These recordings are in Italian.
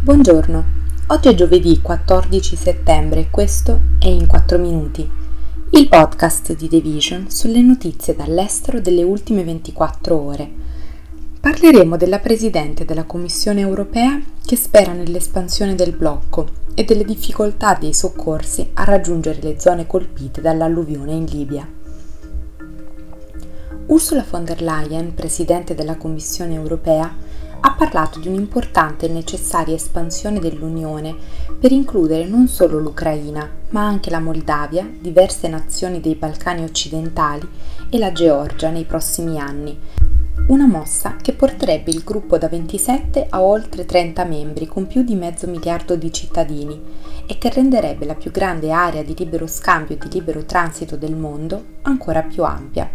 Buongiorno, oggi è giovedì 14 settembre e questo è In 4 Minuti, il podcast di The Vision sulle notizie dall'estero delle ultime 24 ore. Parleremo della Presidente della Commissione europea che spera nell'espansione del blocco e delle difficoltà dei soccorsi a raggiungere le zone colpite dall'alluvione in Libia. Ursula von der Leyen, Presidente della Commissione europea, ha parlato di un'importante e necessaria espansione dell'Unione per includere non solo l'Ucraina, ma anche la Moldavia, diverse nazioni dei Balcani occidentali e la Georgia nei prossimi anni. Una mossa che porterebbe il gruppo da 27 a oltre 30 membri con più di mezzo miliardo di cittadini e che renderebbe la più grande area di libero scambio e di libero transito del mondo ancora più ampia.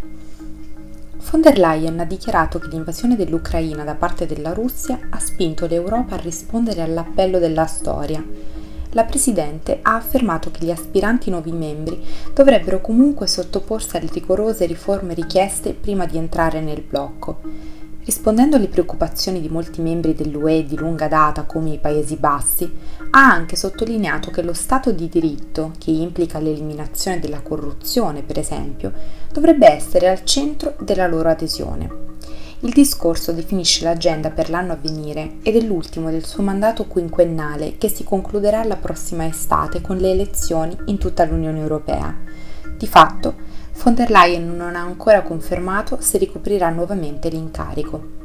Von der Leyen ha dichiarato che l'invasione dell'Ucraina da parte della Russia ha spinto l'Europa a rispondere all'appello della storia. La Presidente ha affermato che gli aspiranti nuovi membri dovrebbero comunque sottoporsi alle rigorose riforme richieste prima di entrare nel blocco Rispondendo alle preoccupazioni di molti membri dell'UE di lunga data come i Paesi Bassi, ha anche sottolineato che lo Stato di diritto, che implica l'eliminazione della corruzione per esempio, dovrebbe essere al centro della loro adesione. Il discorso definisce l'agenda per l'anno a venire ed è l'ultimo del suo mandato quinquennale che si concluderà la prossima estate con le elezioni in tutta l'Unione Europea. Di fatto, von der Leyen non ha ancora confermato se ricoprirà nuovamente l'incarico.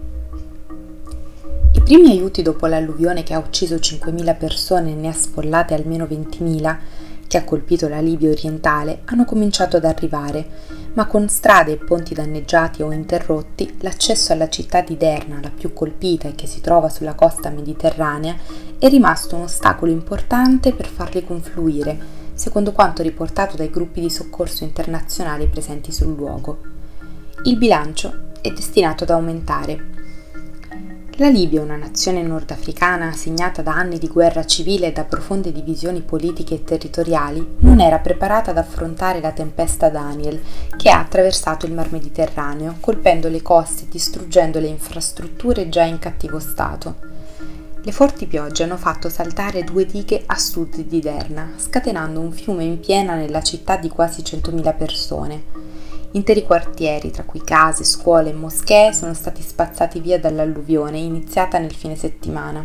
I primi aiuti dopo l'alluvione che ha ucciso 5.000 persone e ne ha spollate almeno 20.000, che ha colpito la Libia orientale, hanno cominciato ad arrivare, ma con strade e ponti danneggiati o interrotti, l'accesso alla città di Derna, la più colpita e che si trova sulla costa mediterranea, è rimasto un ostacolo importante per farli confluire secondo quanto riportato dai gruppi di soccorso internazionali presenti sul luogo. Il bilancio è destinato ad aumentare. La Libia, una nazione nordafricana segnata da anni di guerra civile e da profonde divisioni politiche e territoriali, non era preparata ad affrontare la tempesta Daniel che ha attraversato il Mar Mediterraneo, colpendo le coste e distruggendo le infrastrutture già in cattivo stato. Le forti piogge hanno fatto saltare due dighe a sud di Derna, scatenando un fiume in piena nella città di quasi 100.000 persone. Interi quartieri, tra cui case, scuole e moschee, sono stati spazzati via dall'alluvione iniziata nel fine settimana.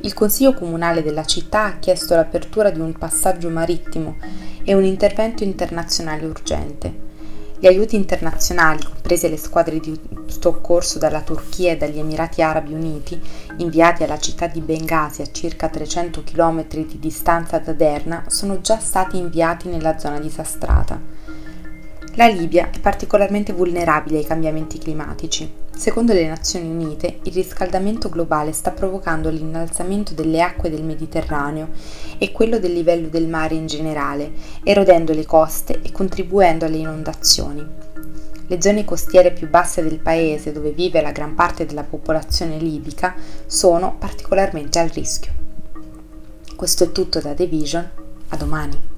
Il Consiglio comunale della città ha chiesto l'apertura di un passaggio marittimo e un intervento internazionale urgente. Gli aiuti internazionali, comprese le squadre di soccorso dalla Turchia e dagli Emirati Arabi Uniti, inviati alla città di Bengasi a circa 300 km di distanza da Derna, sono già stati inviati nella zona disastrata. La Libia è particolarmente vulnerabile ai cambiamenti climatici. Secondo le Nazioni Unite, il riscaldamento globale sta provocando l'innalzamento delle acque del Mediterraneo e quello del livello del mare in generale, erodendo le coste e contribuendo alle inondazioni. Le zone costiere più basse del paese, dove vive la gran parte della popolazione libica, sono particolarmente al rischio. Questo è tutto da The Vision, a domani.